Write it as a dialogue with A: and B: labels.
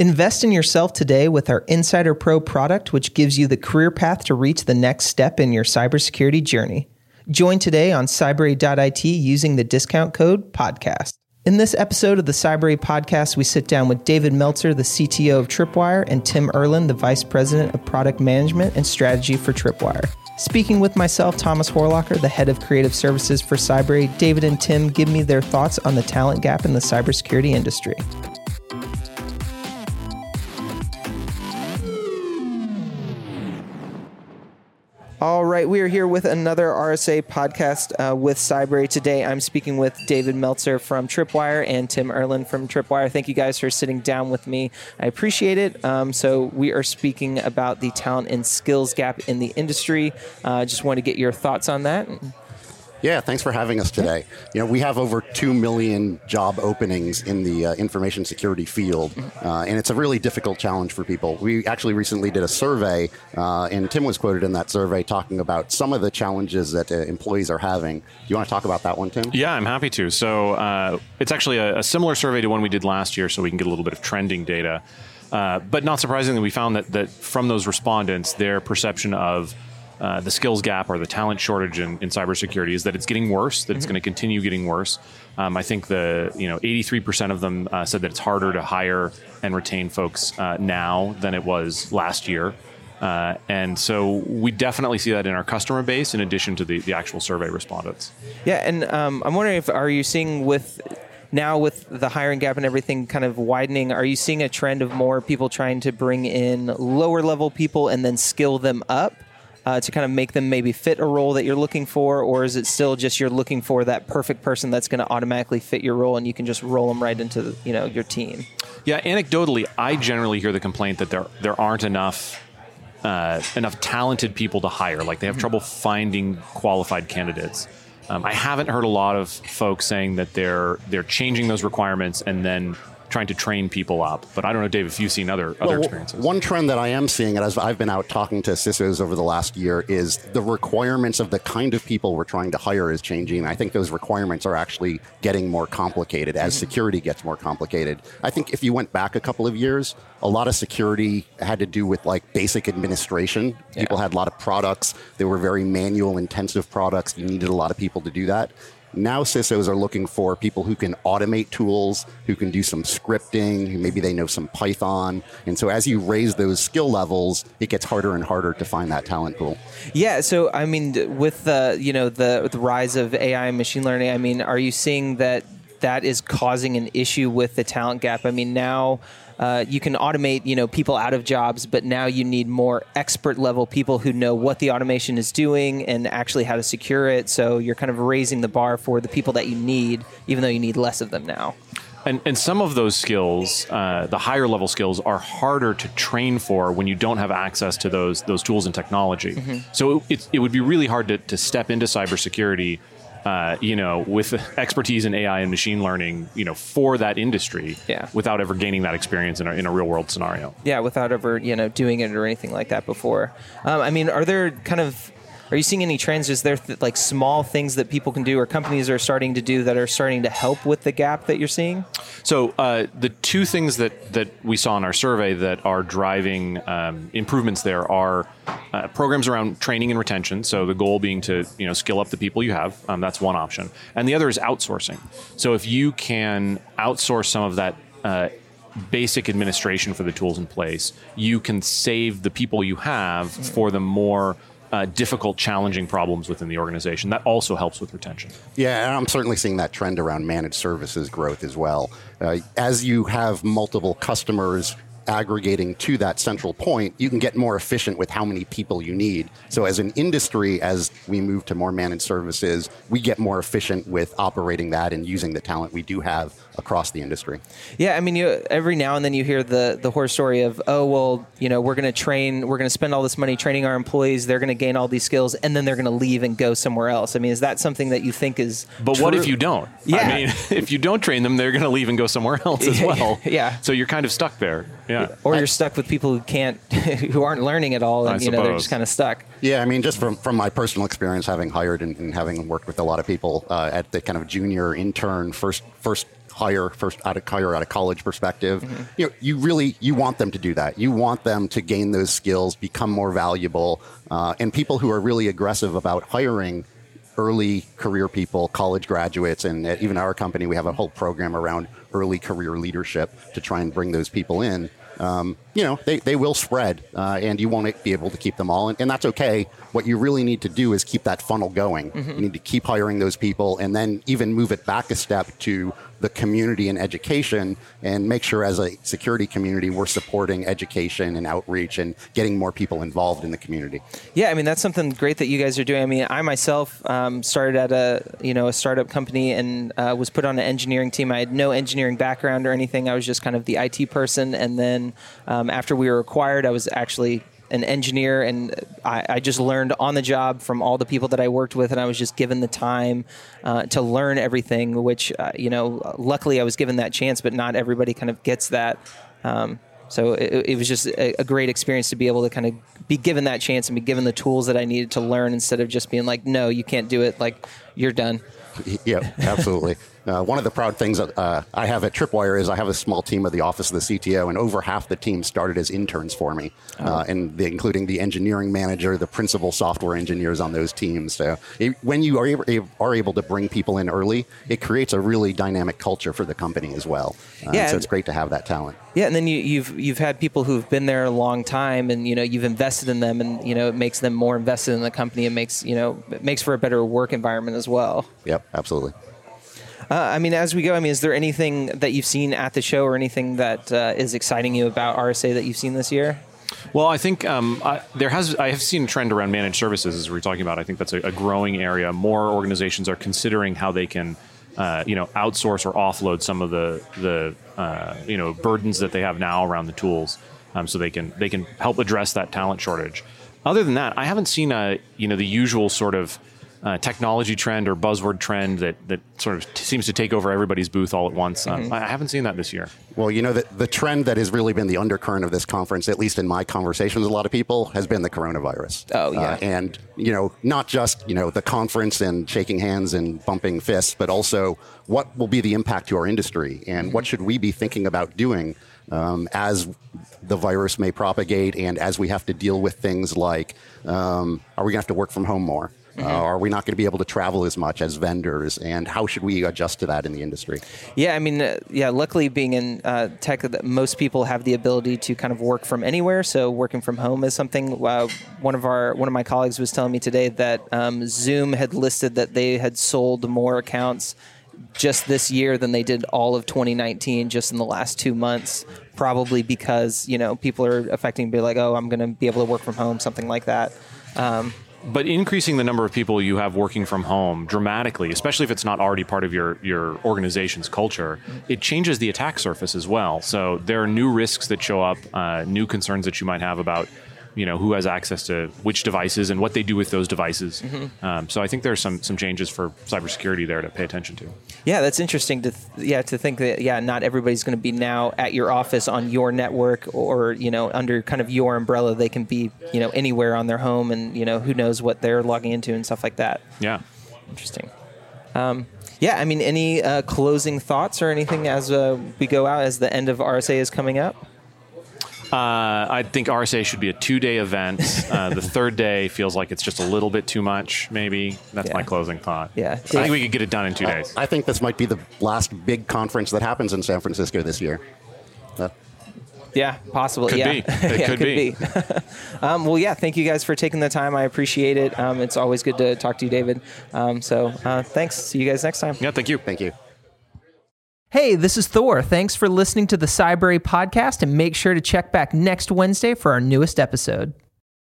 A: Invest in yourself today with our Insider Pro product, which gives you the career path to reach the next step in your cybersecurity journey. Join today on cybrary.it using the discount code podcast. In this episode of the Cybrary podcast, we sit down with David Meltzer, the CTO of Tripwire, and Tim Erlin, the Vice President of Product Management and Strategy for Tripwire. Speaking with myself, Thomas Horlacher, the head of creative services for Cybrary, David and Tim give me their thoughts on the talent gap in the cybersecurity industry. All right, we are here with another RSA podcast uh, with Cybrary. Today, I'm speaking with David Meltzer from Tripwire and Tim Erlin from Tripwire. Thank you guys for sitting down with me. I appreciate it. Um, so, we are speaking about the talent and skills gap in the industry. I uh, just want to get your thoughts on that.
B: Yeah, thanks for having us today. You know, we have over 2 million job openings in the uh, information security field, uh, and it's a really difficult challenge for people. We actually recently did a survey, uh, and Tim was quoted in that survey talking about some of the challenges that uh, employees are having. Do you want to talk about that one, Tim?
C: Yeah, I'm happy to. So uh, it's actually a, a, similar survey to one we did last year, so we can get a little bit of trending data. Uh, but not surprisingly, we found that, that from those respondents, their perception of uh, the skills gap or the talent shortage in, in cybersecurity is that it's getting worse, that mm-hmm. it's going to continue getting worse. Um, I think the you know 83% of them uh, said that it's harder to hire and retain folks uh, now than it was last year. Uh, and so we definitely see that in our customer base, in addition to the, the actual survey respondents.
A: Yeah, and um, I'm wondering if are you seeing with now with the hiring gap and everything kind of widening, are you seeing a trend of more people trying to bring in lower level people and then skill them up? Uh, to kind of make them maybe fit a role that you're looking for, or is it still just you're looking for that perfect person that's going to automatically fit your role and you can just roll them right into you know your team?
C: Yeah, anecdotally, I generally hear the complaint that there there aren't enough uh, enough talented people to hire. Like they have trouble finding qualified candidates. Um, I haven't heard a lot of folks saying that they're they're changing those requirements and then trying to train people up. But I don't know, Dave, if you've seen other other well, experiences.
B: One trend that I am seeing, and as I've been out talking to CISOs over the last year, is the requirements of the kind of people we're trying to hire is changing. I think those requirements are actually getting more complicated as mm-hmm. security gets more complicated. I think if you went back a couple of years, a lot of security had to do with like basic administration. Yeah. People had a lot of products. They were very manual intensive products. You needed a lot of people to do that. Now CISOs are looking for people who can automate tools, who can do some scripting, maybe they know some Python. And so as you raise those skill levels, it gets harder and harder to find that talent pool.
A: Yeah, so I mean with the, you know, the the rise of AI and machine learning, I mean, are you seeing that that is causing an issue with the talent gap? I mean, now uh, you can automate you know people out of jobs, but now you need more expert level people who know what the automation is doing and actually how to secure it. So you're kind of raising the bar for the people that you need, even though you need less of them now.
C: And, and some of those skills, uh, the higher level skills, are harder to train for when you don't have access to those those tools and technology. Mm-hmm. So it, it, would be really hard to, to step into cybersecurity uh, you know, with expertise in AI and machine learning, you know, for that industry,
A: yeah.
C: without ever gaining that experience in a, in a real world scenario.
A: Yeah, without ever, you know, doing it or anything like that before. Um, I mean, are there kind of are you seeing any trends? Is there th- like small things that people can do or companies are starting to do that are starting to help with the gap that you're seeing?
C: So uh, the two things that that we saw in our survey that are driving um, improvements there are uh, programs around training and retention. So the goal being to you know skill up the people you have. Um, that's one option, and the other is outsourcing. So if you can outsource some of that. Uh, basic administration for the tools in place, you can save the people you have for the more uh, difficult, challenging problems within the organization. That also helps with retention.
B: Yeah, and I'm certainly seeing that trend around managed services growth as well. Uh, as you have multiple customers aggregating to that central point, you can get more efficient with how many people you need. So, as an industry, as we move to more managed services, we get more efficient with operating that and using the talent we do have across the industry.
A: Yeah, I mean, you, every now and then you hear the the horror story of, oh, well, you know, we're going to train, we're going to spend all this money training our employees, they're going to gain all these skills, and then they're going to leave and go somewhere else. I mean, is that something that you think is?
C: But
A: true?
C: what if you don't?
A: Yeah.
C: I mean, if you don't train them, they're going to leave and go somewhere else as well.
A: yeah.
C: So you're kind of stuck there. Yeah.
A: Or you're stuck with people who can't, who aren't learning at all, and I you know suppose. they're just kind of stuck.
B: Yeah, I mean, just from from my personal experience, having hired and, and having worked with a lot of people uh, at the kind of junior intern first first hire first out of hire out of college perspective, mm-hmm. you know, you really you want them to do that. You want them to gain those skills, become more valuable, uh, and people who are really aggressive about hiring early career people, college graduates, and even our company, we have a whole program around early career leadership to try and bring those people in um, you know, they, they will spread uh, and you won't be able to keep them all. And, and, that's okay. What you really need to do is keep that funnel going. Mm-hmm. You need to keep hiring those people and then even move it back a step to the community and education and make sure as a security community we're supporting education and outreach and getting more people involved in the community.
A: Yeah, I mean that's something great that you guys are doing. I mean, I myself um, started at a you know a startup company and uh, was put on an engineering team. I had no engineering background or anything. I was just kind of the IT person, and then um, after we were acquired, I was actually an engineer, and I, I, just learned on the job from all the people that I worked with, and I was just given the time uh, to learn everything. Which uh, you know, luckily I was given that chance, but not everybody kind of gets that. Um, so it, it, was just a, a, great experience to be able to kind of be given that chance and be given the tools that I needed to learn instead of just being like, no, you can't do it. Like you're done.
B: Yeah, absolutely. Uh, one of the proud things that uh, I have at Tripwire is I have a small team of the office of the CTO, and over half the team started as interns for me, oh. uh, and the, including the engineering manager, the principal software engineers on those teams. So it, when you are able, are able to bring people in early, it creates a really dynamic culture for the company as well. Uh, yeah, so it's great to have that talent.
A: Yeah, and then you, you've you've had people who've been there a long time, and you know you've invested in them, and you know it makes them more invested in the company. It makes you know it makes for a better work environment as well.
B: Yep, absolutely.
A: Uh, I mean, as we go, I mean, is there anything that you've seen at the show or anything that uh, is exciting you about RSA that you've seen this year?
C: Well, I think um, I, there has. I have seen a trend around managed services as we are talking about. I think that's a, a, growing area. More organizations are considering how they can, uh, you know, outsource or offload some of the the uh, you know burdens that they have now around the tools, um, so they can they can help address that talent shortage. Other than that, I haven't seen a you know the usual sort of uh, technology trend or buzzword trend that, that sort of t- seems to take over everybody's booth all at once. Um, mm-hmm. I haven't seen that this year.
B: Well, you know, the, the trend that has really been the undercurrent of this conference, at least in my conversations with a lot of people, has been the coronavirus.
A: Oh, yeah. Uh,
B: and, you know, not just, you know, the conference and shaking hands and bumping fists, but also what will be the impact to our industry and mm-hmm. what should we be thinking about doing um, as the virus may propagate and as we have to deal with things like um, are we going to have to work from home more? Mm-hmm. Uh, are we not going to be able to travel as much as vendors? And how should we adjust to that in the industry?
A: Yeah, I mean, uh, yeah, luckily being in uh, tech, most people have the ability to kind of work from anywhere. So working from home is something. Uh, one of our one of my colleagues was telling me today that um, Zoom had listed that they had sold more accounts just this year than they did all of 2019 just in the last two months probably because you know people are affecting be like oh i'm going to be able to work from home something like that um,
C: but increasing the number of people you have working from home dramatically, especially if it's not already part of your, your organization's culture, it changes the attack surface as well. So there are new risks that show up, uh, new concerns that you might have about you know who has access to which devices and what they do with those devices. Mm-hmm. Um, so I think there's some some changes for cybersecurity there to pay attention to.
A: Yeah, that's interesting to th- yeah to think that yeah not everybody's going to be now at your office on your network or you know under kind of your umbrella. They can be you know anywhere on their home and you know who knows what they're logging into and stuff like that.
C: Yeah,
A: interesting. Um, yeah, I mean, any uh, closing thoughts or anything as uh, we go out as the end of RSA is coming up?
C: Uh, I think RSA should be a two day event. Uh, the third day feels like it's just a little bit too much, maybe. That's yeah. my closing thought.
A: Yeah. I
C: think we could get it done in two days.
B: I think this might be the last big conference that happens in San Francisco this year.
A: Uh, yeah, possibly.
C: Could
A: yeah.
C: be. It
A: yeah,
C: could,
A: could be. be. um, well, yeah, thank you guys for taking the time. I appreciate it. Um, it's always good to talk to you, David. Um, so uh, thanks. See you guys next time.
C: Yeah, thank you.
B: Thank you.
A: Hey, this is Thor. Thanks for listening to the Cybrary podcast and make sure to check back next Wednesday for our newest episode.